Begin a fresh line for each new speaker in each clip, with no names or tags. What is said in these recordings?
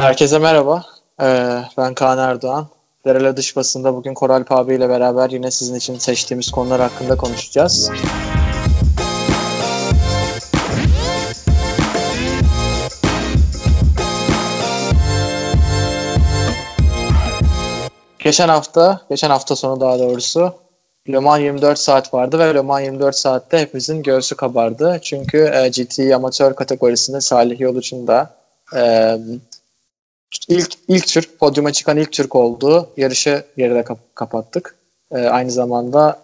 Herkese merhaba. Ee, ben Kaan Erdoğan. Derele Dış Basında bugün Koral abi ile beraber yine sizin için seçtiğimiz konular hakkında konuşacağız. Geçen hafta, geçen hafta sonu daha doğrusu Le Mans 24 saat vardı ve Le Mans 24 saatte hepimizin göğsü kabardı. Çünkü e, GT amatör kategorisinde Salih Yoluç'un da e, ilk ilk Türk, podyuma çıkan ilk Türk oldu. Yarışı geride kap- kapattık. E, aynı zamanda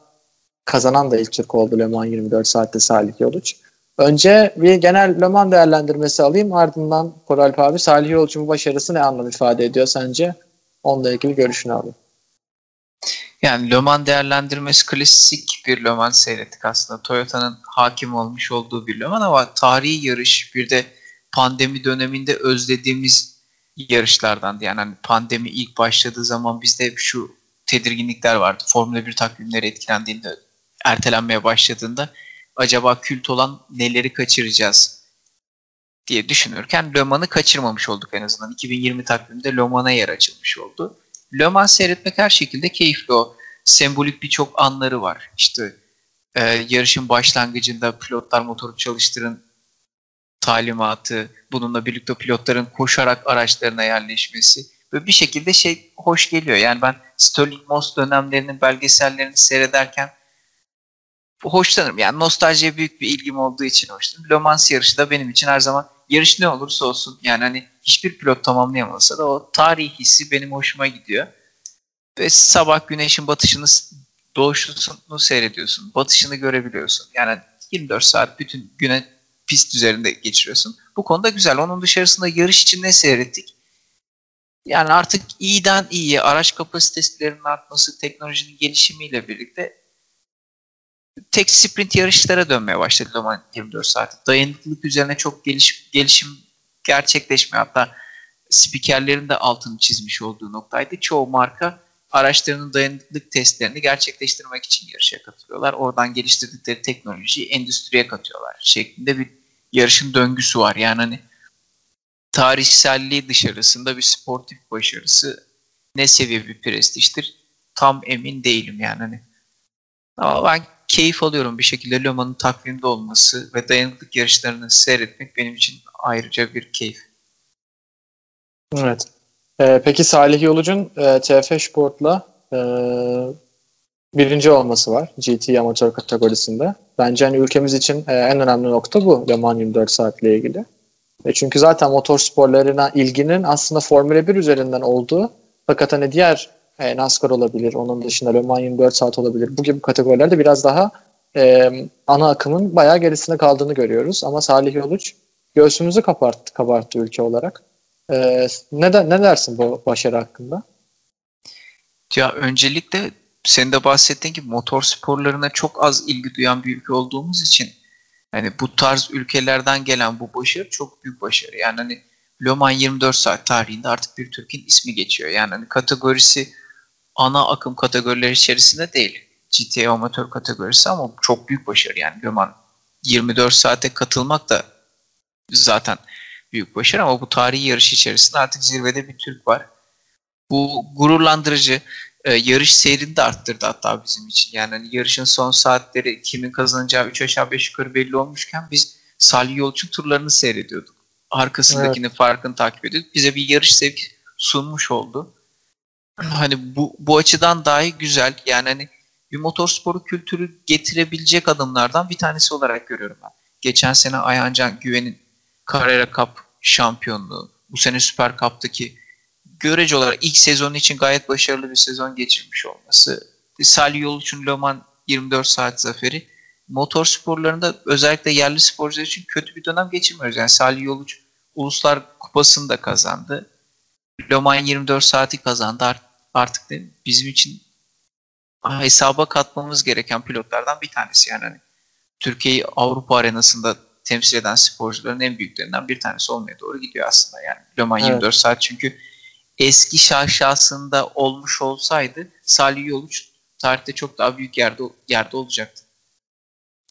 kazanan da ilk Türk oldu Le Mans 24 saatte Salih Yoluç. Önce bir genel Le Mans değerlendirmesi alayım. Ardından Koralp abi Salih Yoluç'un başarısı ne anlam ifade ediyor sence? Onunla ilgili görüşünü alayım.
Yani Le Mans değerlendirmesi klasik bir Le Mans seyrettik aslında. Toyota'nın hakim olmuş olduğu bir Le Mans ama tarihi yarış bir de pandemi döneminde özlediğimiz yarışlardan yani hani pandemi ilk başladığı zaman bizde şu tedirginlikler vardı. Formula 1 takvimleri etkilendiğinde ertelenmeye başladığında acaba kült olan neleri kaçıracağız diye düşünürken Le Mans'ı kaçırmamış olduk en azından. 2020 takviminde Le Mans'a yer açılmış oldu. Le Mans seyretmek her şekilde keyifli o. Sembolik birçok anları var. İşte e, yarışın başlangıcında pilotlar motoru çalıştırın talimatı, bununla birlikte pilotların koşarak araçlarına yerleşmesi ve bir şekilde şey hoş geliyor. Yani ben Sterling Moss dönemlerinin belgesellerini seyrederken hoşlanırım. Yani nostaljiye büyük bir ilgim olduğu için hoşlanırım. Le Mans yarışı da benim için her zaman yarış ne olursa olsun yani hani hiçbir pilot tamamlayamasa da o tarihi hissi benim hoşuma gidiyor. Ve sabah güneşin batışını doğuşunu seyrediyorsun. Batışını görebiliyorsun. Yani 24 saat bütün güne pist üzerinde geçiriyorsun. Bu konuda güzel. Onun dışarısında yarış için ne seyrettik? Yani artık iyiden iyiye araç kapasitelerinin artması, teknolojinin gelişimiyle birlikte tek sprint yarışlara dönmeye başladı Le Mans 24 saat. Dayanıklılık üzerine çok geliş, gelişim gerçekleşmiyor. Hatta spikerlerin de altını çizmiş olduğu noktaydı. Çoğu marka araçlarının dayanıklılık testlerini gerçekleştirmek için yarışa katılıyorlar. Oradan geliştirdikleri teknolojiyi endüstriye katıyorlar şeklinde bir yarışın döngüsü var. Yani hani tarihselliği dışarısında bir sportif başarısı ne seviye bir prestijdir tam emin değilim yani hani. Ama ben keyif alıyorum bir şekilde Le Mans'ın takvimde olması ve dayanıklık yarışlarını seyretmek benim için ayrıca bir keyif.
Evet. Ee, peki Salih Yoluc'un e, TF Sport'la e, birinci olması var GT amatör kategorisinde. Bence hani ülkemiz için e, en önemli nokta bu Le Mans 24 saatle ilgili. E, çünkü zaten motor sporlarına ilginin aslında Formula 1 üzerinden olduğu fakat hani diğer e, NASCAR olabilir, onun dışında Le Mans 24 saat olabilir. Bu gibi kategorilerde biraz daha e, ana akımın bayağı gerisinde kaldığını görüyoruz. Ama Salih Yoluç göğsümüzü kabarttı, kabarttı ülke olarak. E, ne, ne dersin bu başarı hakkında?
Ya öncelikle senin de bahsettiğin gibi motor sporlarına çok az ilgi duyan bir ülke olduğumuz için hani bu tarz ülkelerden gelen bu başarı çok büyük başarı. Yani hani Le Mans 24 saat tarihinde artık bir Türk'ün ismi geçiyor. Yani hani kategorisi ana akım kategorileri içerisinde değil. GTA amatör kategorisi ama çok büyük başarı yani Le Mans 24 saate katılmak da zaten büyük başarı ama bu tarihi yarış içerisinde artık zirvede bir Türk var. Bu gururlandırıcı e, yarış seyrini de arttırdı hatta bizim için. Yani hani yarışın son saatleri kimin kazanacağı 3 aşağı 5 yukarı belli olmuşken biz Salih Yolcu turlarını seyrediyorduk. Arkasındakinin evet. farkını takip ediyorduk. Bize bir yarış zevki sunmuş oldu. Hani bu, bu açıdan dahi güzel. Yani hani bir motorsporu kültürü getirebilecek adımlardan bir tanesi olarak görüyorum ben. Geçen sene Ayhancan Güven'in Carrera Cup şampiyonluğu, bu sene Süper Cup'taki görece olarak ilk sezon için gayet başarılı bir sezon geçirmiş olması. Salih Yoluç'un Le Mans 24 saat zaferi. Motor sporlarında özellikle yerli sporcular için kötü bir dönem geçirmiyoruz. Yani Salih Yoluç Uluslar Kupası'nı da kazandı. Le Mans 24 saati kazandı. Artık de bizim için hesaba katmamız gereken pilotlardan bir tanesi. Yani hani Türkiye'yi Avrupa arenasında temsil eden sporcuların en büyüklerinden bir tanesi olmaya doğru gidiyor aslında. Yani Le Mans evet. 24 saat çünkü eski şaşasında olmuş olsaydı Salih Yoluç tarihte çok daha büyük yerde yerde olacaktı.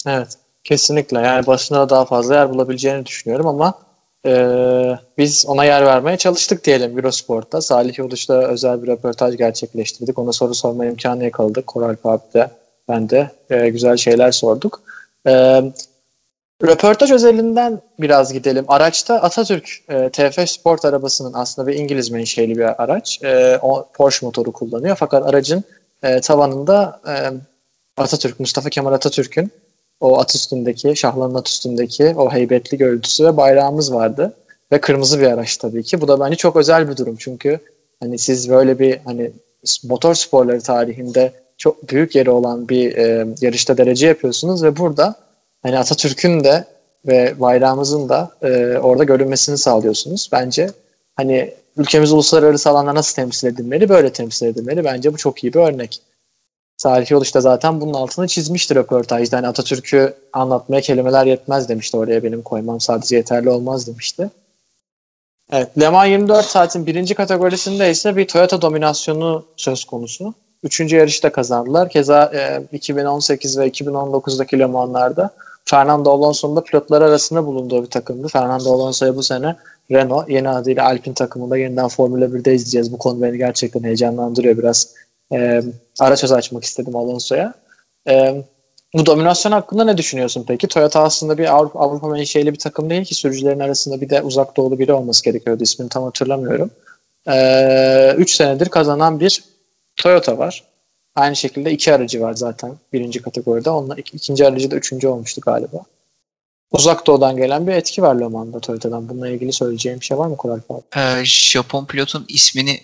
Evet. Kesinlikle. Yani başına daha fazla yer bulabileceğini düşünüyorum ama Ee, biz ona yer vermeye çalıştık diyelim Eurosport'ta. Salih Yoluş'ta özel bir röportaj gerçekleştirdik. Ona soru sorma imkanı yakaladık. Koral abi de ben de e, güzel şeyler sorduk. Ee, röportaj özelinden biraz gidelim. Araçta Atatürk e, TF Sport arabasının aslında bir İngiliz menşeli bir araç. E, o Porsche motoru kullanıyor. Fakat aracın e, tavanında e, Atatürk, Mustafa Kemal Atatürk'ün o at üstündeki, Şahlan'ın at üstündeki o heybetli görüntüsü ve bayrağımız vardı. Ve kırmızı bir araç tabii ki. Bu da bence çok özel bir durum çünkü hani siz böyle bir hani motor sporları tarihinde çok büyük yeri olan bir e, yarışta derece yapıyorsunuz ve burada hani Atatürk'ün de ve bayrağımızın da e, orada görünmesini sağlıyorsunuz. Bence hani ülkemiz uluslararası alanda nasıl temsil edilmeli? Böyle temsil edilmeli. Bence bu çok iyi bir örnek. Salih Yoluş da zaten bunun altını çizmiştir röportajda. Hani Atatürk'ü anlatmaya kelimeler yetmez demişti. Oraya benim koymam sadece yeterli olmaz demişti. Evet, Le Mans 24 saatin birinci kategorisinde ise bir Toyota dominasyonu söz konusu. Üçüncü yarışı da kazandılar. Keza e, 2018 ve 2019'daki Le Mans'larda Fernando Alonso'nun da pilotlar arasında bulunduğu bir takımdı. Fernando Alonso'ya bu sene Renault yeni adıyla Alpine takımında yeniden Formula 1'de izleyeceğiz. Bu konu beni gerçekten heyecanlandırıyor biraz. E, ara söz açmak istedim Alonso'ya. E, bu dominasyon hakkında ne düşünüyorsun peki? Toyota aslında bir Avrupa, Avrupa menşeli bir takım değil ki sürücülerin arasında bir de uzak doğulu biri olması gerekiyordu. İsmini tam hatırlamıyorum. 3 ee, senedir kazanan bir Toyota var. Aynı şekilde iki aracı var zaten birinci kategoride. Onlar ik- ikinci aracı da üçüncü olmuştu galiba. Uzak doğudan gelen bir etki var Le Mans'da Toyota'dan. Bununla ilgili söyleyeceğim bir şey var mı Koray abi?
Ee, Japon pilotun ismini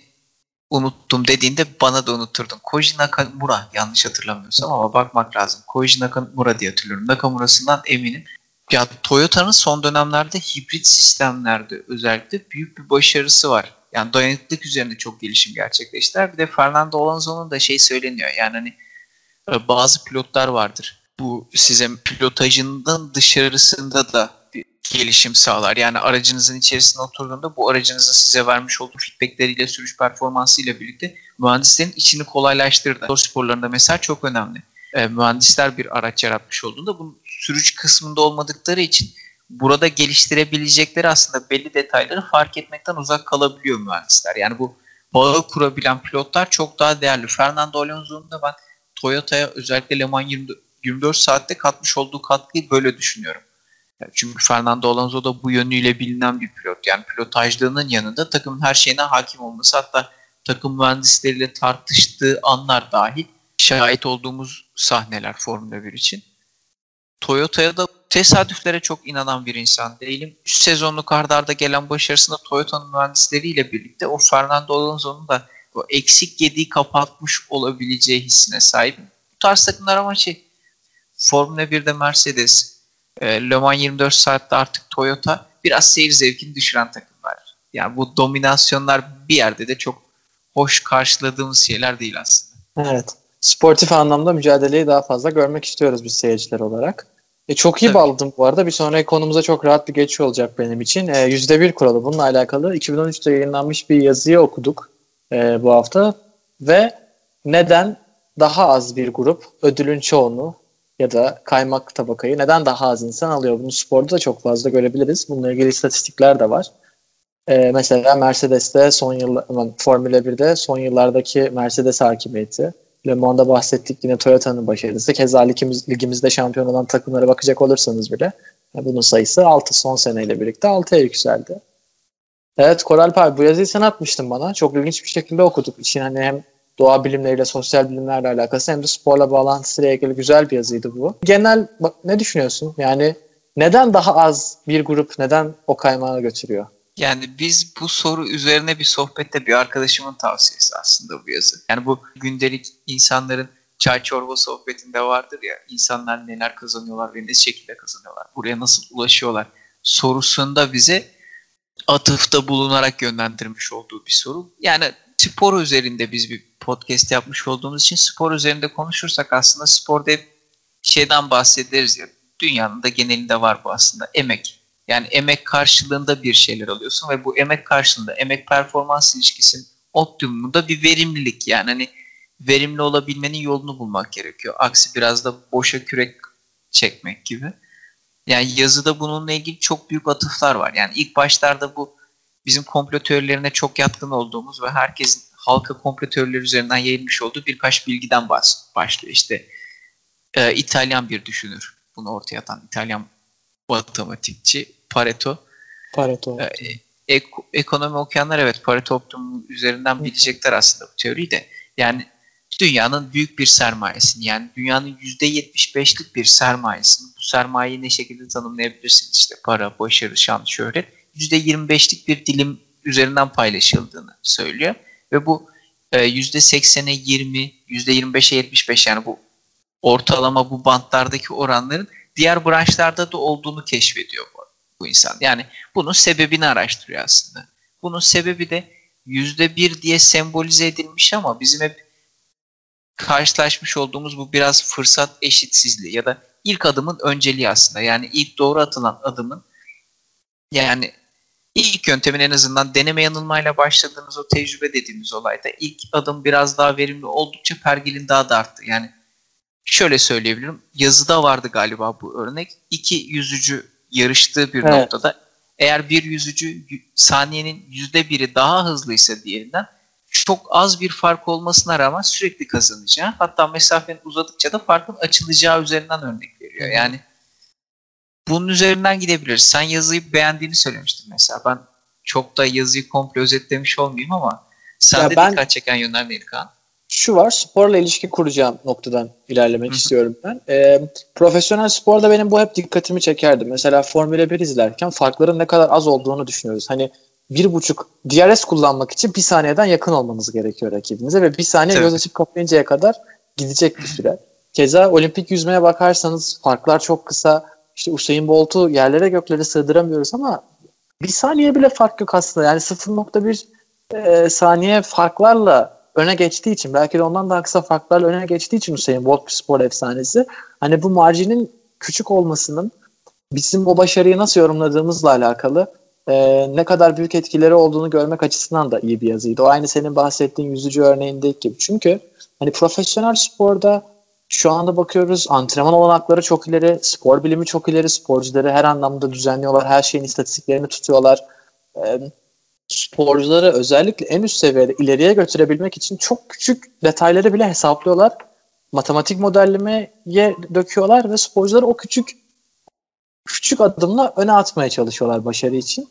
unuttum dediğinde bana da unutturdun. Koji Nakamura yanlış hatırlamıyorsam ama bakmak lazım. Koji Nakamura diye hatırlıyorum. Nakamura'sından eminim. Ya Toyota'nın son dönemlerde hibrit sistemlerde özellikle büyük bir başarısı var. Yani dayanıklılık üzerinde çok gelişim gerçekleştiler. Bir de Fernando Alonso'nun da şey söyleniyor. Yani hani e, bazı pilotlar vardır. Bu size pilotajının dışarısında da bir gelişim sağlar. Yani aracınızın içerisine oturduğunda bu aracınızın size vermiş olduğu feedbackleriyle, sürüş performansıyla birlikte mühendislerin içini kolaylaştırdı. Motor sporlarında mesela çok önemli. E, mühendisler bir araç yaratmış olduğunda bunun sürüş kısmında olmadıkları için burada geliştirebilecekleri aslında belli detayları fark etmekten uzak kalabiliyor mühendisler. Yani bu bağı kurabilen pilotlar çok daha değerli. Fernando Alonso'nun da ben Toyota'ya özellikle Le Mans 24, 24 saatte katmış olduğu katkıyı böyle düşünüyorum. Çünkü Fernando Alonso da bu yönüyle bilinen bir pilot. Yani pilotajlığının yanında takımın her şeyine hakim olması hatta takım mühendisleriyle tartıştığı anlar dahil şahit olduğumuz sahneler Formula 1 için. Toyota'ya da tesadüflere çok inanan bir insan değilim. 3 sezonluk ardarda arda gelen başarısında Toyota'nın mühendisleriyle birlikte o Fernando Alonso'nun da o eksik yediği kapatmış olabileceği hissine sahibim. Bu tarz takımlar ama şey Formula 1'de Mercedes, e, Le Mans 24 saatte artık Toyota biraz seyir zevkini düşüren takımlar. Yani bu dominasyonlar bir yerde de çok hoş karşıladığımız şeyler değil aslında.
Evet. Sportif anlamda mücadeleyi daha fazla görmek istiyoruz biz seyirciler olarak. E, çok iyi Tabii. bağladım bu arada. Bir sonraki konumuza çok rahat bir geçiş olacak benim için. E, %1 kuralı bununla alakalı 2013'te yayınlanmış bir yazıyı okuduk e, bu hafta. Ve neden daha az bir grup ödülün çoğunu ya da kaymak tabakayı neden daha az insan alıyor? Bunu sporda da çok fazla görebiliriz. Bununla ilgili istatistikler de var. Ee, mesela Mercedes'te son yıllar, Formula 1'de son yıllardaki Mercedes hakimiyeti. Le Mans'da bahsettik yine Toyota'nın başarısı. Keza ligimiz, ligimizde şampiyon olan takımlara bakacak olursanız bile bunun sayısı 6 son seneyle birlikte 6'ya yükseldi. Evet Koral Pay bu yazıyı sen atmıştın bana. Çok ilginç bir şekilde okuduk. İçin hani hem doğa bilimleriyle, sosyal bilimlerle alakası hem de sporla bağlantısıyla ilgili güzel bir yazıydı bu. Genel bak, ne düşünüyorsun? Yani neden daha az bir grup neden o kaymağı götürüyor?
Yani biz bu soru üzerine bir sohbette bir arkadaşımın tavsiyesi aslında bu yazı. Yani bu gündelik insanların çay çorba sohbetinde vardır ya insanlar neler kazanıyorlar ve ne şekilde kazanıyorlar. Buraya nasıl ulaşıyorlar sorusunda bize atıfta bulunarak yönlendirmiş olduğu bir soru. Yani spor üzerinde biz bir podcast yapmış olduğumuz için spor üzerinde konuşursak aslında sporda hep şeyden bahsederiz ya dünyanın da genelinde var bu aslında emek. Yani emek karşılığında bir şeyler alıyorsun ve bu emek karşılığında emek performans ilişkisinin optimumunda bir verimlilik yani hani verimli olabilmenin yolunu bulmak gerekiyor. Aksi biraz da boşa kürek çekmek gibi. Yani yazıda bununla ilgili çok büyük atıflar var. Yani ilk başlarda bu bizim komplo teorilerine çok yatkın olduğumuz ve herkesin halka komplo teorileri üzerinden yayılmış olduğu birkaç bilgiden başlıyor. İşte e, İtalyan bir düşünür bunu ortaya atan İtalyan matematikçi Pareto.
Pareto.
E, ek, ekonomi okuyanlar evet Pareto optimumu üzerinden bilecekler aslında bu teoriyi de. Yani dünyanın büyük bir sermayesini yani dünyanın %75'lik bir sermayesini bu sermayeyi ne şekilde tanımlayabilirsiniz işte para, başarı, şan, şöhret %25'lik bir dilim üzerinden paylaşıldığını söylüyor ve bu %80'e 20, %25'e 75 yani bu ortalama bu bantlardaki oranların diğer branşlarda da olduğunu keşfediyor bu, bu insan. Yani bunun sebebini araştırıyor aslında. Bunun sebebi de %1 diye sembolize edilmiş ama bizim hep karşılaşmış olduğumuz bu biraz fırsat eşitsizliği ya da ilk adımın önceliği aslında. Yani ilk doğru atılan adımın yani ilk yöntemin en azından deneme yanılmayla başladığınız o tecrübe dediğimiz olayda ilk adım biraz daha verimli oldukça pergelin daha da arttı. Yani şöyle söyleyebilirim. Yazıda vardı galiba bu örnek. İki yüzücü yarıştığı bir evet. noktada eğer bir yüzücü saniyenin yüzde biri daha hızlıysa diğerinden çok az bir fark olmasına rağmen sürekli kazanacağı hatta mesafenin uzadıkça da farkın açılacağı üzerinden örnek veriyor. Yani bunun üzerinden gidebiliriz. Sen yazıyı beğendiğini söylemiştin mesela. Ben çok da yazıyı komple özetlemiş olmayayım ama sende ben, dikkat çeken yönler neydi Kaan?
Şu var, sporla ilişki kuracağım noktadan ilerlemek Hı-hı. istiyorum ben. Ee, profesyonel sporda benim bu hep dikkatimi çekerdi. Mesela Formula 1 izlerken farkların ne kadar az olduğunu düşünüyoruz. Hani bir buçuk DRS kullanmak için bir saniyeden yakın olmanız gerekiyor rakibinize ve bir saniye evet. göz açıp kapayıncaya kadar gidecek bir süre. Keza olimpik yüzmeye bakarsanız farklar çok kısa. İşte Usain Bolt'u yerlere göklere sığdıramıyoruz ama bir saniye bile fark yok aslında. Yani 0.1 e, saniye farklarla öne geçtiği için belki de ondan daha kısa farklarla öne geçtiği için Usain Bolt spor efsanesi. Hani bu marjinin küçük olmasının bizim o başarıyı nasıl yorumladığımızla alakalı e, ne kadar büyük etkileri olduğunu görmek açısından da iyi bir yazıydı. O aynı senin bahsettiğin yüzücü örneğindeki gibi. Çünkü hani profesyonel sporda şu anda bakıyoruz antrenman olanakları çok ileri, spor bilimi çok ileri, sporcuları her anlamda düzenliyorlar, her şeyin istatistiklerini tutuyorlar. E, sporcuları özellikle en üst seviyede ileriye götürebilmek için çok küçük detayları bile hesaplıyorlar. Matematik modellemeye döküyorlar ve sporcuları o küçük küçük adımla öne atmaya çalışıyorlar başarı için.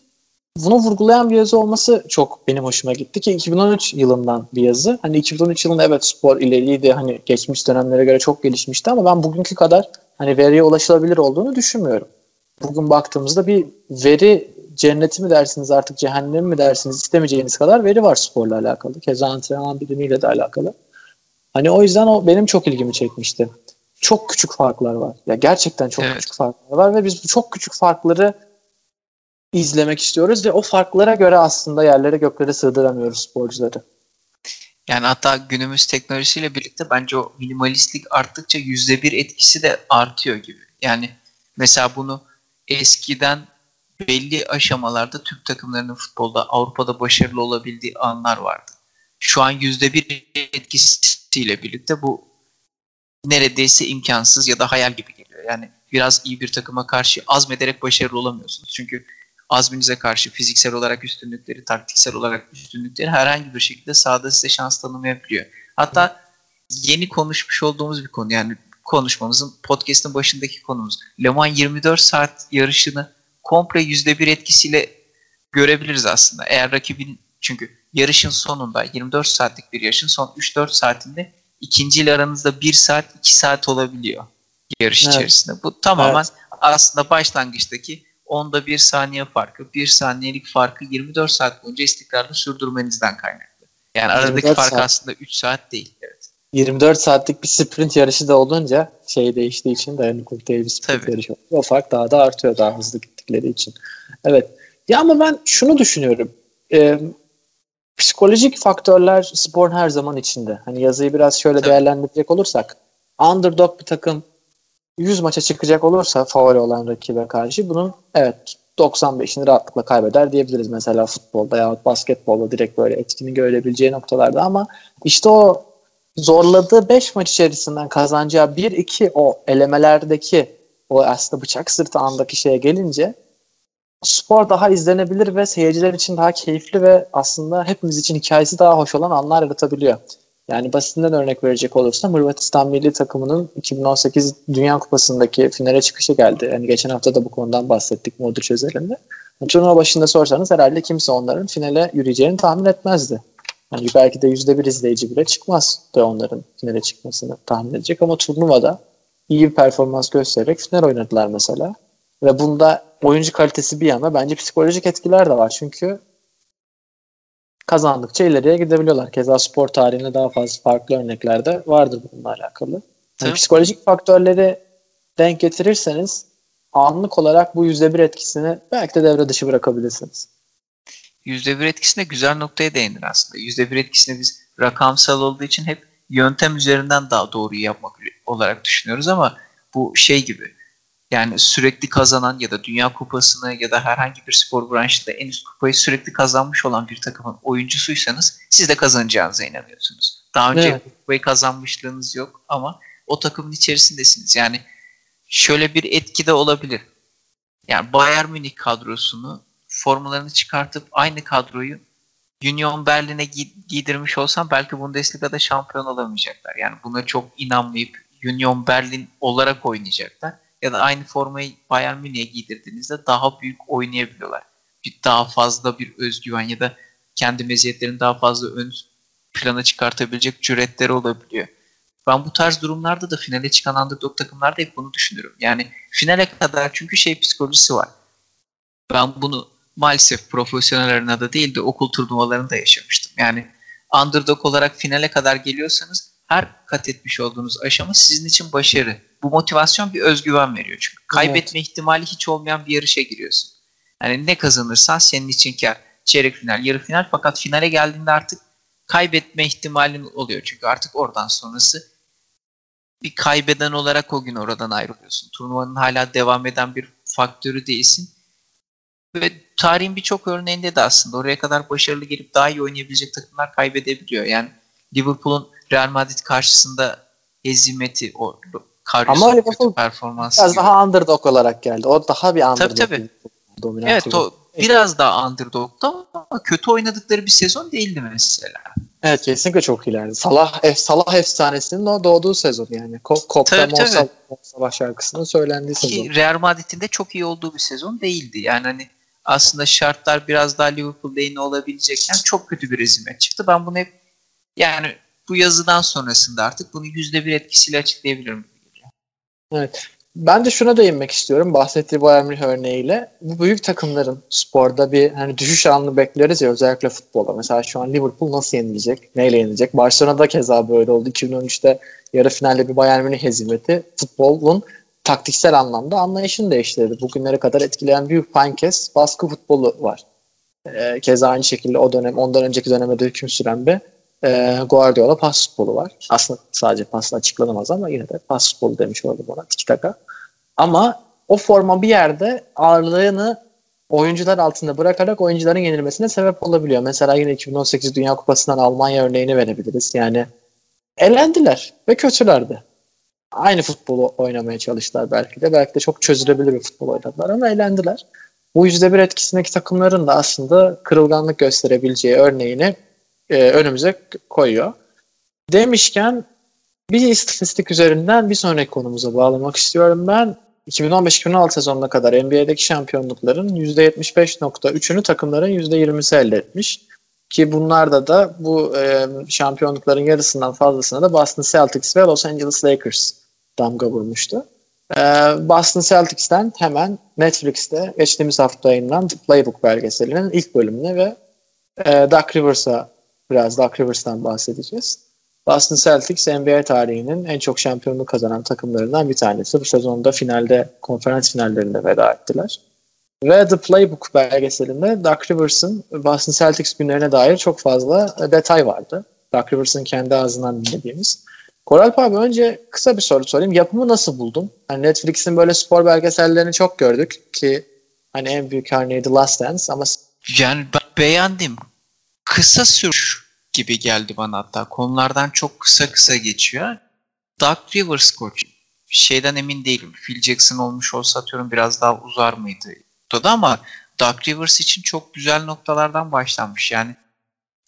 Bunu vurgulayan bir yazı olması çok benim hoşuma gitti ki 2013 yılından bir yazı. Hani 2013 yılında evet spor ileriydi hani geçmiş dönemlere göre çok gelişmişti ama ben bugünkü kadar hani veriye ulaşılabilir olduğunu düşünmüyorum. Bugün baktığımızda bir veri cenneti mi dersiniz artık cehennem mi dersiniz istemeyeceğiniz kadar veri var sporla alakalı. Keza antrenman bilimiyle de alakalı. Hani o yüzden o benim çok ilgimi çekmişti çok küçük farklar var. Ya gerçekten çok evet. küçük farklar var ve biz bu çok küçük farkları izlemek istiyoruz ve o farklara göre aslında yerlere göklere sığdıramıyoruz sporcuları.
Yani hatta günümüz teknolojisiyle birlikte bence o minimalistlik arttıkça yüzde bir etkisi de artıyor gibi. Yani mesela bunu eskiden belli aşamalarda Türk takımlarının futbolda Avrupa'da başarılı olabildiği anlar vardı. Şu an yüzde bir etkisiyle birlikte bu neredeyse imkansız ya da hayal gibi geliyor. Yani biraz iyi bir takıma karşı azmederek başarılı olamıyorsunuz. Çünkü azminize karşı fiziksel olarak üstünlükleri, taktiksel olarak üstünlükleri herhangi bir şekilde sahada size şans tanımayabiliyor. Hatta yeni konuşmuş olduğumuz bir konu yani konuşmamızın podcast'ın başındaki konumuz. Le Mans 24 saat yarışını komple %1 etkisiyle görebiliriz aslında. Eğer rakibin çünkü yarışın sonunda 24 saatlik bir yarışın son 3-4 saatinde ikinciyle aranızda bir saat iki saat olabiliyor yarış evet. içerisinde. Bu tamamen evet. aslında başlangıçtaki onda bir saniye farkı, bir saniyelik farkı 24 saat boyunca istikrarlı sürdürmenizden kaynaklı. Yani aradaki fark saat. aslında 3 saat değil. Evet.
24 saatlik bir sprint yarışı da olunca şey değiştiği için dayanıklılık değil bir sprint Tabii. yarışı. O fark daha da artıyor daha hızlı gittikleri için. Evet. Ya ama ben şunu düşünüyorum. Ee, psikolojik faktörler sporun her zaman içinde. Hani yazıyı biraz şöyle değerlendirecek olursak underdog bir takım 100 maça çıkacak olursa favori olan rakibe karşı bunun evet 95'ini rahatlıkla kaybeder diyebiliriz mesela futbolda ya basketbolda direkt böyle etkini görebileceği noktalarda ama işte o zorladığı 5 maç içerisinden kazanacağı 1-2 o elemelerdeki o aslında bıçak sırtı andaki şeye gelince spor daha izlenebilir ve seyirciler için daha keyifli ve aslında hepimiz için hikayesi daha hoş olan anlar yaratabiliyor. Yani basitinden örnek verecek olursam Hırvatistan milli takımının 2018 Dünya Kupası'ndaki finale çıkışı geldi. Yani geçen hafta da bu konudan bahsettik Modric özelinde. Turnuva başında sorsanız herhalde kimse onların finale yürüyeceğini tahmin etmezdi. Yani belki de yüzde bir izleyici bile çıkmaz da onların finale çıkmasını tahmin edecek ama turnuvada iyi bir performans göstererek final oynadılar mesela. Ve bunda oyuncu kalitesi bir yana bence psikolojik etkiler de var. Çünkü kazandıkça ileriye gidebiliyorlar. Keza spor tarihinde daha fazla farklı örneklerde vardır bununla alakalı. Yani psikolojik faktörleri denk getirirseniz anlık olarak bu yüzde bir etkisini belki de devre dışı bırakabilirsiniz.
Yüzde bir etkisine güzel noktaya değindin aslında. Yüzde bir etkisini biz rakamsal olduğu için hep yöntem üzerinden daha doğruyu yapmak olarak düşünüyoruz ama bu şey gibi yani sürekli kazanan ya da Dünya Kupası'nı ya da herhangi bir spor branşında en üst kupayı sürekli kazanmış olan bir takımın oyuncusuysanız siz de kazanacağınıza inanıyorsunuz. Daha önce evet. kupayı kazanmışlığınız yok ama o takımın içerisindesiniz. Yani şöyle bir etki de olabilir. Yani Bayern Münih kadrosunu formalarını çıkartıp aynı kadroyu Union Berlin'e giydirmiş olsam belki Bundesliga'da şampiyon olamayacaklar. Yani buna çok inanmayıp Union Berlin olarak oynayacaklar ya da aynı formayı Bayern Münih'e giydirdiğinizde daha büyük oynayabiliyorlar. Bir daha fazla bir özgüven ya da kendi meziyetlerini daha fazla ön plana çıkartabilecek cüretleri olabiliyor. Ben bu tarz durumlarda da finale çıkan underdog takımlarda hep bunu düşünüyorum. Yani finale kadar çünkü şey psikolojisi var. Ben bunu maalesef profesyonel arenada değil de okul turnuvalarında yaşamıştım. Yani underdog olarak finale kadar geliyorsanız her kat etmiş olduğunuz aşama sizin için başarı. Bu motivasyon bir özgüven veriyor çünkü. Kaybetme evet. ihtimali hiç olmayan bir yarışa giriyorsun. Yani ne kazanırsan senin için kar. Çeyrek final, yarı final fakat finale geldiğinde artık kaybetme ihtimalin oluyor. Çünkü artık oradan sonrası bir kaybeden olarak o gün oradan ayrılıyorsun. Turnuvanın hala devam eden bir faktörü değilsin. Ve tarihin birçok örneğinde de aslında oraya kadar başarılı gelip daha iyi oynayabilecek takımlar kaybedebiliyor. Yani Liverpool'un Real Madrid karşısında ezimeti, o
Ama Liverpool performansı biraz gibi. daha underdog olarak geldi. O daha bir underdog.
Tabii tabii. Evet o biraz daha underdog'da ama kötü oynadıkları bir sezon değildi mesela.
Evet kesinlikle çok ilerdi. Salah ef, Salah efsanesinin o doğduğu sezon yani. Kopta Mosal Sabah şarkısının söylendiği Ki sezon.
Real Madrid'in de çok iyi olduğu bir sezon değildi. Yani hani aslında şartlar biraz daha Liverpool lehine olabilecekken çok kötü bir rezime çıktı. Ben bunu hep yani bu yazıdan sonrasında artık bunu yüzde bir etkisiyle açıklayabilirim.
Evet. Ben de şuna değinmek istiyorum. Bahsettiği Bayern Münih örneğiyle. Bu büyük takımların sporda bir hani düşüş anını bekleriz ya özellikle futbolda. Mesela şu an Liverpool nasıl yenilecek? Neyle yenilecek? Barcelona'da keza böyle oldu. 2013'te yarı finalde bir Bayern Münih hezimeti futbolun taktiksel anlamda anlayışını değiştirdi. Bugünlere kadar etkileyen büyük pankes baskı futbolu var. Ee, keza aynı şekilde o dönem, ondan önceki dönemde hüküm süren bir e, Guardiola pas futbolu var. Aslında sadece pasla açıklanamaz ama yine de pas futbolu demiş oldum ona tiki taka. Ama o forma bir yerde ağırlığını oyuncular altında bırakarak oyuncuların yenilmesine sebep olabiliyor. Mesela yine 2018 Dünya Kupası'ndan Almanya örneğini verebiliriz. Yani elendiler ve kötülerdi. Aynı futbolu oynamaya çalıştılar belki de. Belki de çok çözülebilir bir futbol oynadılar ama elendiler. Bu yüzde bir etkisindeki takımların da aslında kırılganlık gösterebileceği örneğini e, önümüze koyuyor. Demişken bir istatistik üzerinden bir sonraki konumuza bağlamak istiyorum ben. 2015-2016 sezonuna kadar NBA'deki şampiyonlukların %75.3'ünü takımların %20'si elde etmiş. Ki bunlarda da bu e, şampiyonlukların yarısından fazlasına da Boston Celtics ve Los Angeles Lakers damga vurmuştu. E, Boston Celtics'ten hemen Netflix'te geçtiğimiz hafta yayınlanan The Playbook belgeselinin ilk bölümüne ve e, Doug Rivers'a Biraz Doug Rivers'tan bahsedeceğiz. Boston Celtics NBA tarihinin en çok şampiyonluk kazanan takımlarından bir tanesi. Bu sezonda finalde, konferans finallerinde veda ettiler. Ve The Playbook belgeselinde Doug Rivers'ın Boston Celtics günlerine dair çok fazla detay vardı. Doug Rivers'ın kendi ağzından dinlediğimiz. Koralp abi önce kısa bir soru sorayım. Yapımı nasıl buldun? Hani Netflix'in böyle spor belgesellerini çok gördük ki hani en büyük örneği The Last Dance ama
yani ben beğendim kısa sürüş gibi geldi bana hatta. Konulardan çok kısa kısa geçiyor. Doug Rivers koç. şeyden emin değilim. Phil Jackson olmuş olsa atıyorum biraz daha uzar mıydı? Da ama Doug Rivers için çok güzel noktalardan başlanmış. Yani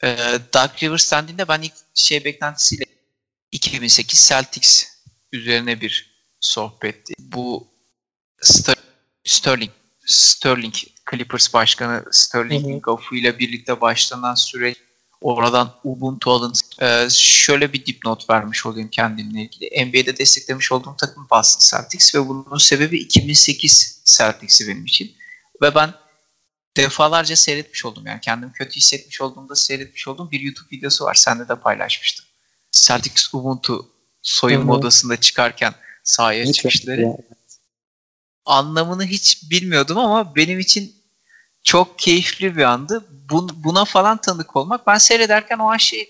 e, Doug Rivers dendiğinde ben ilk şey beklentisiyle 2008 Celtics üzerine bir sohbetti. Bu Sterling Sterling Clippers başkanı Sterling Goffey ile birlikte başlanan süreç oradan Ubuntu alıntı. Ee, şöyle bir dipnot vermiş olayım kendimle ilgili. NBA'de desteklemiş olduğum takım Boston Celtics ve bunun sebebi 2008 Celtics'i benim için. Ve ben defalarca seyretmiş oldum. Yani kendimi kötü hissetmiş olduğumda seyretmiş olduğum bir YouTube videosu var. Sende de paylaşmıştım. Celtics Ubuntu soyunma odasında çıkarken sahaya hiç çıkışları. Ya. Anlamını hiç bilmiyordum ama benim için çok keyifli bir andı. buna falan tanık olmak. Ben seyrederken o an şey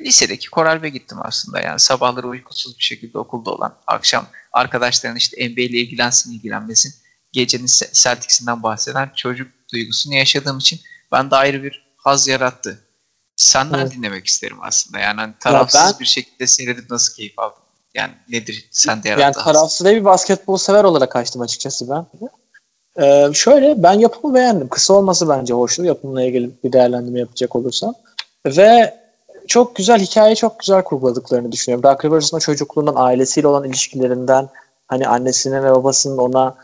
lisedeki koralbe gittim aslında. Yani sabahları uykusuz bir şekilde okulda olan, akşam arkadaşların işte NBA ile ilgilensin ilgilenmesin. Gecenin Celtics'inden bahseden çocuk duygusunu yaşadığım için ben de ayrı bir haz yarattı. Senden evet. dinlemek isterim aslında. Yani hani tarafsız ben, bir şekilde seyredip nasıl keyif aldın? Yani nedir sende yarattı?
Yani tarafsız bir basketbol sever olarak açtım açıkçası ben. Ee, şöyle ben yapımı beğendim. Kısa olması bence hoştu yapımla ilgili bir değerlendirme yapacak olursam. Ve çok güzel hikayeyi çok güzel kurguladıklarını düşünüyorum. Dark Rivers'ın çocukluğundan, ailesiyle olan ilişkilerinden, hani annesinin ve babasının ona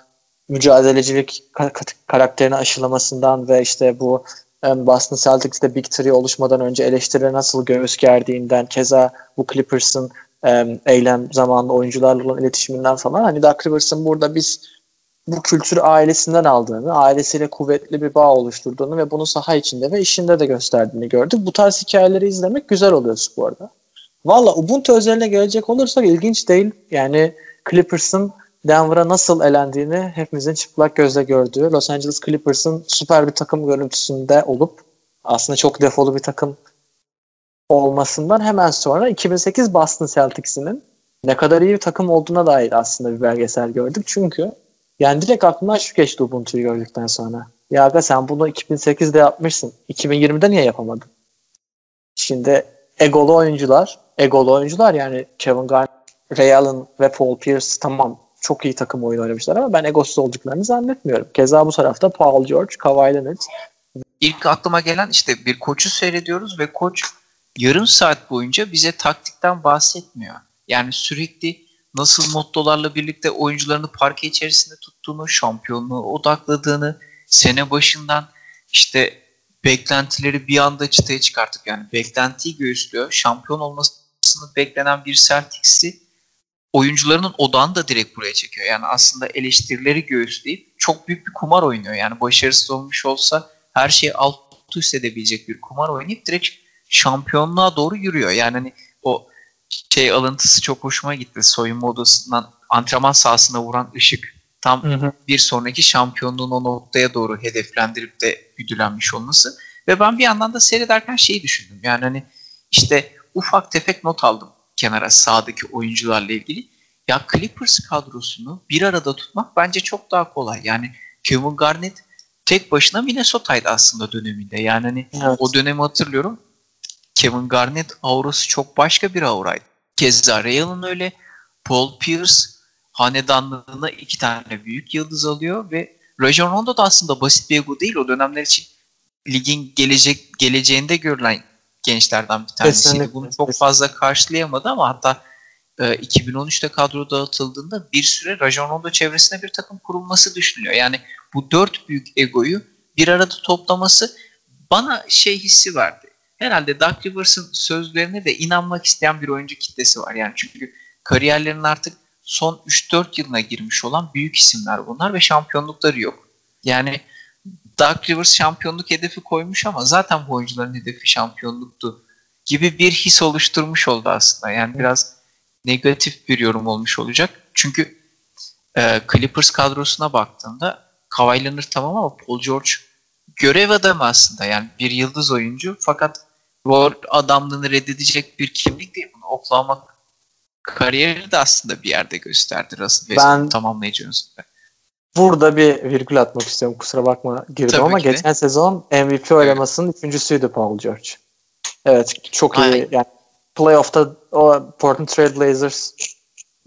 mücadelecilik karakterini aşılamasından ve işte bu Boston Celtics'te Big Three oluşmadan önce eleştirilere nasıl göğüs gerdiğinden, keza bu Clippers'ın eylem zamanlı oyuncularla olan iletişiminden falan hani Dark Rivers'ın burada biz bu kültürü ailesinden aldığını, ailesiyle kuvvetli bir bağ oluşturduğunu ve bunu saha içinde ve işinde de gösterdiğini gördük. Bu tarz hikayeleri izlemek güzel oluyor sporda. Valla Ubuntu özeline gelecek olursak ilginç değil. Yani Clippers'ın Denver'a nasıl elendiğini hepimizin çıplak gözle gördüğü Los Angeles Clippers'ın süper bir takım görüntüsünde olup aslında çok defolu bir takım olmasından hemen sonra 2008 Boston Celtics'inin ne kadar iyi bir takım olduğuna dair aslında bir belgesel gördük. Çünkü yani direkt aklımdan şu geçti Ubuntu'yu gördükten sonra. Ya aga sen bunu 2008'de yapmışsın. 2020'de niye yapamadın? Şimdi egolu oyuncular, egolu oyuncular yani Kevin Garnett, Ray Allen ve Paul Pierce tamam çok iyi takım oyunu oynamışlar ama ben egosuz olduklarını zannetmiyorum. Keza bu tarafta Paul George, Kawhi Leonard.
İlk aklıma gelen işte bir koçu seyrediyoruz ve koç yarım saat boyunca bize taktikten bahsetmiyor. Yani sürekli nasıl mottolarla birlikte oyuncularını parke içerisinde tuttuğunu, şampiyonluğu odakladığını, sene başından işte beklentileri bir anda çıtaya çıkartıp yani beklentiyi göğüslüyor. Şampiyon olmasını beklenen bir Celtics'i oyuncularının odağını da direkt buraya çekiyor. Yani aslında eleştirileri göğüsleyip çok büyük bir kumar oynuyor. Yani başarısız olmuş olsa her şeyi alt üst edebilecek bir kumar oynayıp direkt şampiyonluğa doğru yürüyor. Yani hani o şey alıntısı çok hoşuma gitti. Soyunma odasından antrenman sahasına vuran ışık tam hı hı. bir sonraki şampiyonluğun o noktaya doğru hedeflendirip de güdülenmiş olması. Ve ben bir yandan da seyrederken şeyi düşündüm. Yani hani işte ufak tefek not aldım kenara sağdaki oyuncularla ilgili. Ya Clippers kadrosunu bir arada tutmak bence çok daha kolay. Yani Kevin Garnett tek başına Minnesota'ydı aslında döneminde. Yani hani evet. o dönemi hatırlıyorum. Kevin Garnett aurası çok başka bir auraydı. Keza Ray Allen öyle. Paul Pierce hanedanlığına iki tane büyük yıldız alıyor ve Rajon Rondo da aslında basit bir ego değil. O dönemler için ligin gelecek geleceğinde görülen gençlerden bir tanesiydi. Kesinlikle. Bunu çok fazla karşılayamadı ama hatta e, 2013'te kadro dağıtıldığında bir süre Rajon Rondo çevresinde bir takım kurulması düşünülüyor. Yani bu dört büyük egoyu bir arada toplaması bana şey hissi verdi herhalde Doug Rivers'ın sözlerine de inanmak isteyen bir oyuncu kitlesi var. Yani çünkü kariyerlerinin artık son 3-4 yılına girmiş olan büyük isimler bunlar ve şampiyonlukları yok. Yani Doug Rivers şampiyonluk hedefi koymuş ama zaten bu oyuncuların hedefi şampiyonluktu gibi bir his oluşturmuş oldu aslında. Yani biraz negatif bir yorum olmuş olacak. Çünkü e, Clippers kadrosuna baktığında Kawhi Leonard tamam ama Paul George görev adamı aslında. Yani bir yıldız oyuncu fakat rol adamlığını reddedecek bir kimlik değil. Bunu Oklahoma kariyeri de aslında bir yerde gösterdi Russell ben tamamlayıcı ünsünde.
Burada bir virgül atmak istiyorum. Kusura bakma girdim Tabii ama geçen sezon MVP oylamasının evet. üçüncüsüydü Paul George. Evet çok Aynen. iyi. Yani playoff'ta o Portland Trail Blazers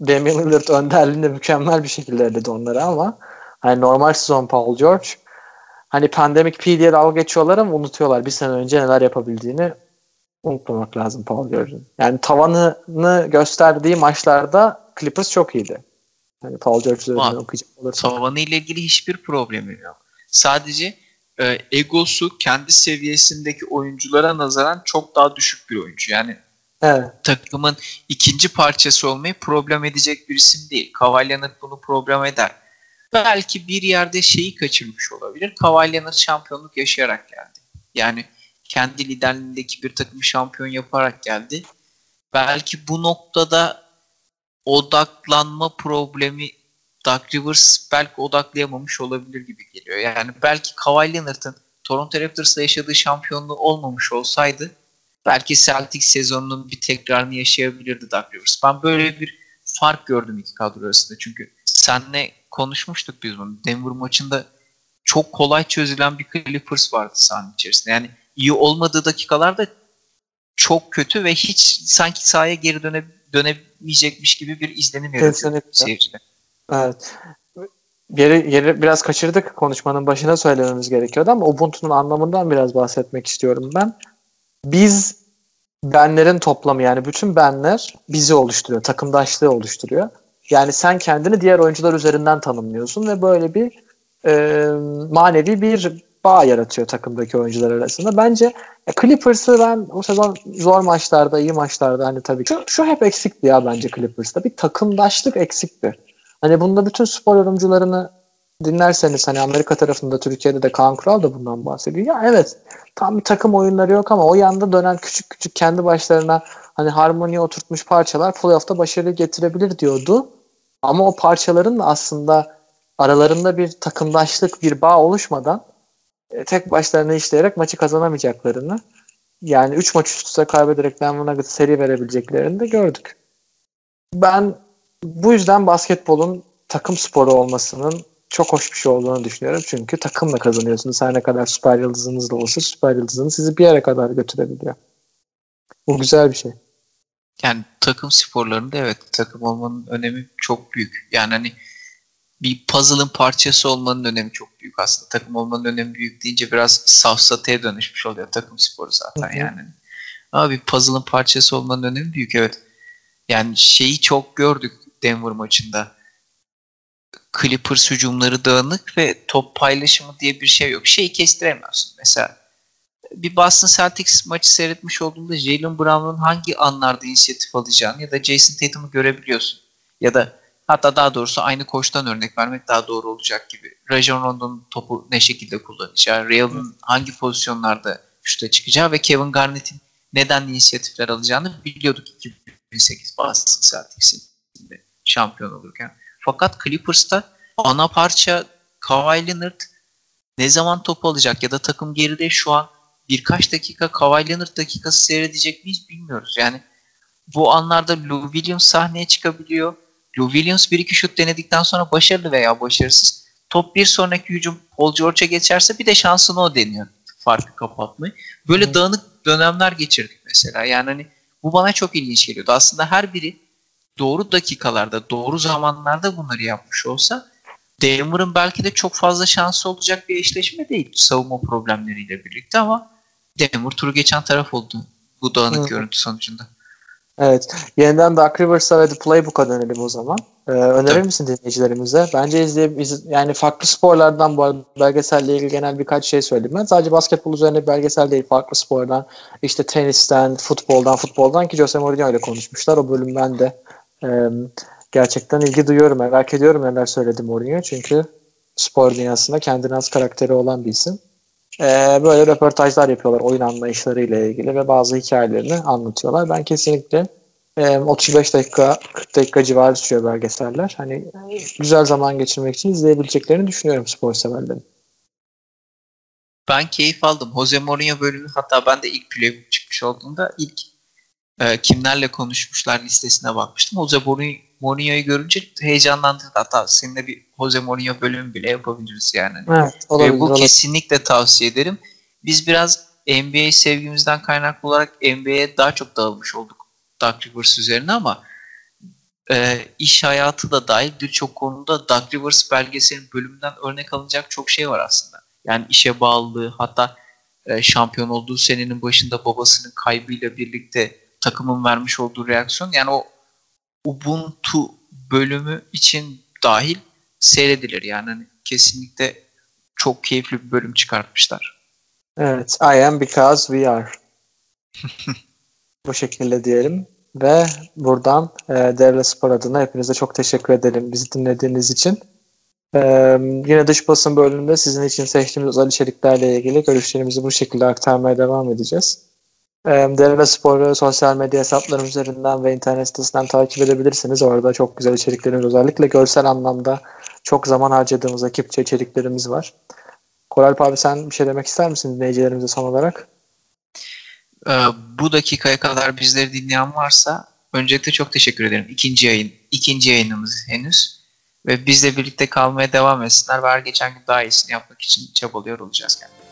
Damian Lillard önderliğinde mükemmel bir şekilde eledi onları ama hani normal sezon Paul George hani pandemik P diye dalga geçiyorlar ama unutuyorlar bir sene önce neler yapabildiğini unutmamak lazım Paul George'un. Yani tavanını gösterdiği maçlarda Clippers çok iyiydi. Hani Paul George üzerinden okuyacak
olursak. Tavanı ile ilgili hiçbir problemi yok. Sadece e, egosu kendi seviyesindeki oyunculara nazaran çok daha düşük bir oyuncu. Yani evet. takımın ikinci parçası olmayı problem edecek bir isim değil. Leonard bunu problem eder. Belki bir yerde şeyi kaçırmış olabilir. Leonard şampiyonluk yaşayarak geldi. Yani kendi liderliğindeki bir takım şampiyon yaparak geldi. Belki bu noktada odaklanma problemi Doug Rivers belki odaklayamamış olabilir gibi geliyor. Yani belki Kawhi Leonard'ın Toronto Raptors'la yaşadığı şampiyonluğu olmamış olsaydı belki Celtics sezonunun bir tekrarını yaşayabilirdi Doug Rivers. Ben böyle bir fark gördüm iki kadro arasında. Çünkü senle konuşmuştuk biz bunu. Denver maçında çok kolay çözülen bir Clippers vardı sahanın içerisinde. Yani iyi olmadığı dakikalarda çok kötü ve hiç sanki sahaya geri döne, dönemeyecekmiş gibi bir izlenim yaratıyor seyircide.
Evet. Yeri, yeri biraz kaçırdık. Konuşmanın başına söylememiz gerekiyordu ama Ubuntu'nun anlamından biraz bahsetmek istiyorum ben. Biz benlerin toplamı yani bütün benler bizi oluşturuyor. Takımdaşlığı oluşturuyor. Yani sen kendini diğer oyuncular üzerinden tanımlıyorsun ve böyle bir e, manevi bir bağ yaratıyor takımdaki oyuncular arasında. Bence ya Clippers'ı ben o sezon zor maçlarda, iyi maçlarda hani tabii şu, şu hep eksikti ya bence Clippers'ta. Bir takımdaşlık eksikti. Hani bunda bütün spor yorumcularını dinlerseniz hani Amerika tarafında Türkiye'de de Kaan Kural da bundan bahsediyor. Ya evet tam bir takım oyunları yok ama o yanda dönen küçük küçük kendi başlarına hani harmoniye oturtmuş parçalar playoff'ta başarı getirebilir diyordu. Ama o parçaların da aslında aralarında bir takımdaşlık, bir bağ oluşmadan e, tek başlarına işleyerek maçı kazanamayacaklarını yani 3 maç üst üste kaybederek Denver Nuggets seri verebileceklerini de gördük. Ben bu yüzden basketbolun takım sporu olmasının çok hoş bir şey olduğunu düşünüyorum. Çünkü takımla kazanıyorsunuz. Her ne kadar süper yıldızınız da olsa süper yıldızınız sizi bir yere kadar götürebiliyor. Bu güzel bir şey.
Yani takım sporlarında evet takım olmanın önemi çok büyük. Yani hani bir puzzle'ın parçası olmanın önemi çok büyük aslında. Takım olmanın önemi büyük deyince biraz safsataya dönüşmüş oluyor takım sporu zaten Hı-hı. yani. Ama bir puzzle'ın parçası olmanın önemi büyük evet. Yani şeyi çok gördük Denver maçında. Clippers hücumları dağınık ve top paylaşımı diye bir şey yok. Şeyi kestiremiyorsun. Mesela bir Boston Celtics maçı seyretmiş olduğunda Jalen Brown'un hangi anlarda inisiyatif alacağını ya da Jason Tatum'u görebiliyorsun. Ya da hatta daha doğrusu aynı koçtan örnek vermek daha doğru olacak gibi. Rajon Rondo'nun topu ne şekilde kullanacağı, Real'ın hangi pozisyonlarda şuta çıkacağı ve Kevin Garnett'in neden inisiyatifler alacağını biliyorduk 2008 Boston Celtics'in şampiyon olurken. Fakat Clippers'ta ana parça Kawhi Leonard ne zaman top alacak ya da takım geride şu an birkaç dakika Kawhi Leonard dakikası seyredecek miyiz bilmiyoruz. Yani bu anlarda Lou Williams sahneye çıkabiliyor. Lou Williams bir iki şut denedikten sonra başarılı veya başarısız. Top bir sonraki hücum Paul George'a geçerse bir de şansını o deniyor farkı kapatmayı. Böyle hmm. dağınık dönemler geçirdik mesela. Yani hani bu bana çok ilginç geliyordu. Aslında her biri doğru dakikalarda, doğru zamanlarda bunları yapmış olsa Denver'ın belki de çok fazla şansı olacak bir eşleşme değil savunma problemleriyle birlikte ama Denver turu geçen taraf oldu bu dağınık Hı. görüntü sonucunda.
Evet. Yeniden Dark Rivers'a ve The Playbook'a dönelim o zaman. Ee, önerir Tabii. misin dinleyicilerimize? Bence izleyebiliriz. Yani farklı sporlardan bu belgeselle ilgili genel birkaç şey söyleyeyim ben. Sadece basketbol üzerine belgesel değil. Farklı spordan, işte tenisten, futboldan, futboldan ki Jose Mourinho ile konuşmuşlar. O bölümden de e, gerçekten ilgi duyuyorum. Merak ediyorum neler söyledi Mourinho. Çünkü spor dünyasında kendine az karakteri olan bir isim. E, böyle röportajlar yapıyorlar oyun anlayışlarıyla ilgili ve bazı hikayelerini anlatıyorlar. Ben kesinlikle e, 35 dakika 40 dakika civarı sürüyor belgeseller. Hani güzel zaman geçirmek için izleyebileceklerini düşünüyorum spor severlerin.
Ben keyif aldım. Jose Mourinho bölümü hatta ben de ilk playbook çıkmış olduğunda ilk e, kimlerle konuşmuşlar listesine bakmıştım. Jose Mourinho'yu görünce heyecanlandım. Hatta seninle bir Jose Mourinho bölümü bile yapabiliriz yani.
Evet, olabilir,
Ve bu olabilir. kesinlikle tavsiye ederim. Biz biraz NBA sevgimizden kaynaklı olarak NBA'ye daha çok dağılmış olduk Dark Rivers üzerine ama e, iş hayatı da dahil birçok konuda Doug Rivers belgeselin bölümünden örnek alınacak çok şey var aslında. Yani işe bağlılığı hatta e, şampiyon olduğu senenin başında babasının kaybıyla birlikte takımın vermiş olduğu reaksiyon yani o Ubuntu bölümü için dahil seyredilir. Yani hani kesinlikle çok keyifli bir bölüm çıkartmışlar.
Evet. I am because we are. Bu şekilde diyelim. Ve buradan e, Devlet Spor adına hepinize çok teşekkür edelim bizi dinlediğiniz için. E, yine dış basın bölümünde sizin için seçtiğimiz özel içeriklerle ilgili görüşlerimizi bu şekilde aktarmaya devam edeceğiz. E, Devlet Spor'u sosyal medya hesaplarım üzerinden ve internet sitesinden takip edebilirsiniz. Orada çok güzel içeriklerimiz özellikle görsel anlamda çok zaman harcadığımız ekipçe içeriklerimiz var. Koral abi sen bir şey demek ister misin dinleyicilerimize son olarak?
Ee, bu dakikaya kadar bizleri dinleyen varsa öncelikle çok teşekkür ederim. İkinci yayın, ikinci yayınımız henüz ve bizle birlikte kalmaya devam etsinler ve her geçen gün daha iyisini yapmak için çabalıyor olacağız kendimize.